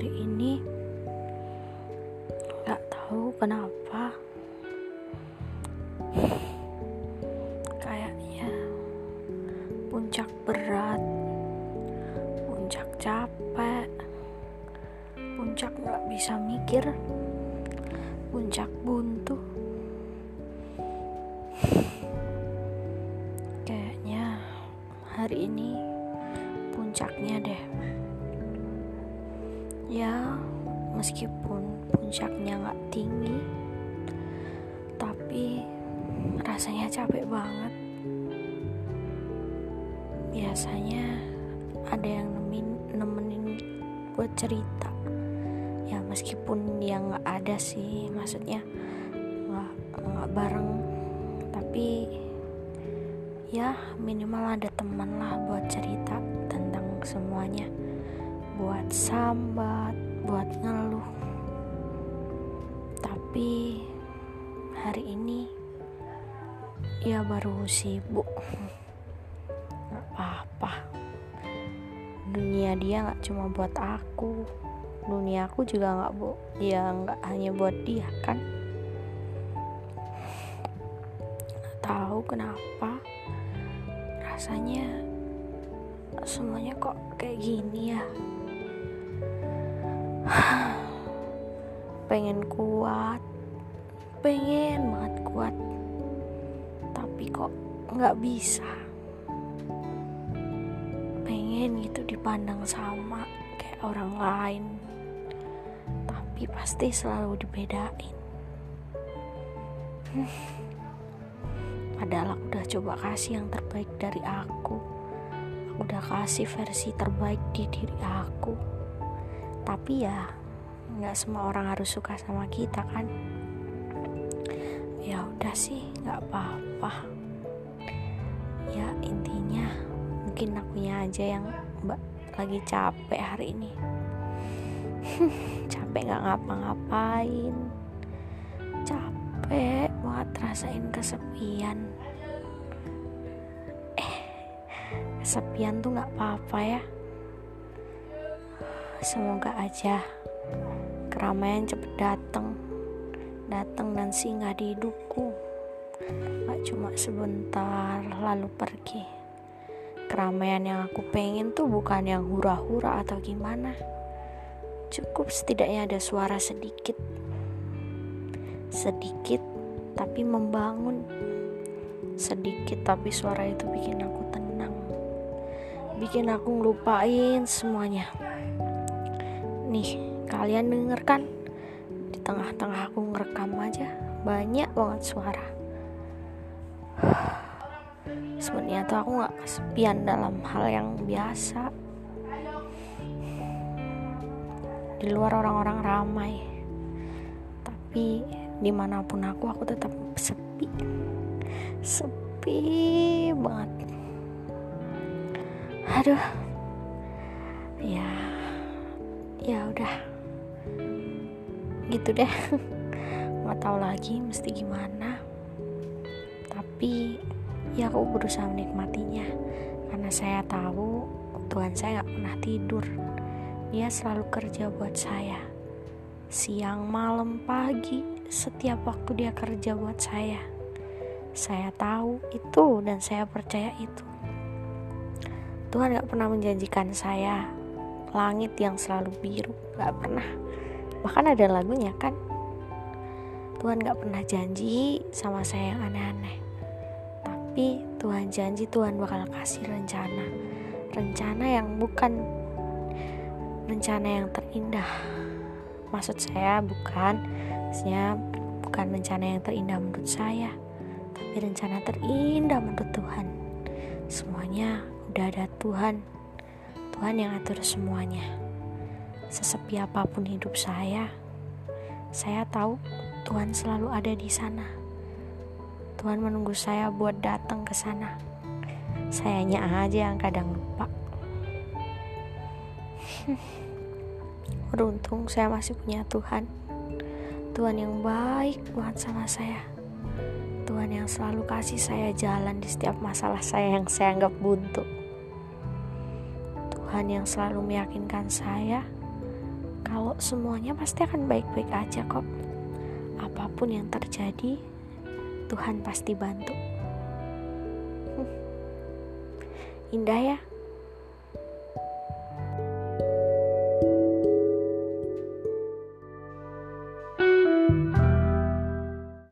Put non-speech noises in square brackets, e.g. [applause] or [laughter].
Hari ini Gak tahu kenapa. Kayaknya Puncak berat Puncak capek Puncak gak bisa mikir Puncak buntu. Hari ini meskipun puncaknya nggak tinggi tapi rasanya capek banget. Biasanya ada yang nemenin, nemenin buat cerita. Ya meskipun dia nggak ada sih maksudnya nggak nggak bareng. Tapi ya minimal ada teman lah buat cerita tentang semuanya. Buat sambat buat ngeluh. Tapi hari ini ya baru sibuk. Nggak apa-apa. Dunia dia nggak cuma buat aku. Dunia aku juga nggak bu ya nggak hanya buat dia kan? Tahu kenapa rasanya semuanya kok kayak gini ya pengen kuat. Pengen banget kuat. Tapi kok nggak bisa? Pengen gitu dipandang sama kayak orang lain. Tapi pasti selalu dibedain. [laughs] Padahal aku udah coba kasih yang terbaik dari aku. Aku udah kasih versi terbaik di diri aku. Tapi ya, nggak semua orang harus suka sama kita kan. Ya udah sih, nggak apa-apa. Ya intinya mungkin akunya aja yang mbak lagi capek hari ini. [laughs] capek nggak ngapa-ngapain. Capek banget rasain kesepian kesepian tuh nggak apa-apa ya semoga aja keramaian cepet datang datang dan singgah di hidupku. Gak cuma sebentar lalu pergi. Keramaian yang aku pengen tuh bukan yang hura-hura atau gimana. Cukup setidaknya ada suara sedikit. Sedikit tapi membangun. Sedikit tapi suara itu bikin aku tenang. Bikin aku ngelupain semuanya nih kalian denger kan? Di tengah-tengah aku ngerekam aja banyak banget suara. Sebenarnya tuh aku nggak kesepian dalam hal yang biasa. Di luar orang-orang ramai. Tapi di mana pun aku aku tetap sepi. Sepi banget. Aduh. Ya ya udah. Gitu deh. [laughs] Nggak tahu lagi mesti gimana. Tapi ya aku berusaha menikmatinya. Karena saya tahu Tuhan saya nggak pernah tidur. Dia selalu kerja buat saya. Siang malam pagi setiap waktu dia kerja buat saya. Saya tahu itu dan saya percaya itu. Tuhan gak pernah menjanjikan saya langit yang selalu biru gak pernah. Bahkan ada lagunya kan Tuhan gak pernah janji sama saya yang aneh-aneh. Tapi Tuhan janji Tuhan bakal kasih rencana. Rencana yang bukan rencana yang terindah. Maksud saya bukan maksudnya bukan rencana yang terindah menurut saya tapi rencana terindah menurut Tuhan. Semuanya udah ada Tuhan Tuhan yang atur semuanya. Sesepi apa pun hidup saya saya tahu Tuhan selalu ada di sana. Tuhan menunggu saya buat datang ke sana. Sayanya aja yang kadang lupa. [laughs] Beruntung saya masih punya Tuhan. Tuhan yang baik banget sama saya. Tuhan yang selalu kasih saya jalan di setiap masalah saya yang saya anggap buntu. Tuhan yang selalu meyakinkan saya kalau semuanya pasti akan baik-baik aja kok. Apa pun yang terjadi, Tuhan pasti bantu. Indah ya.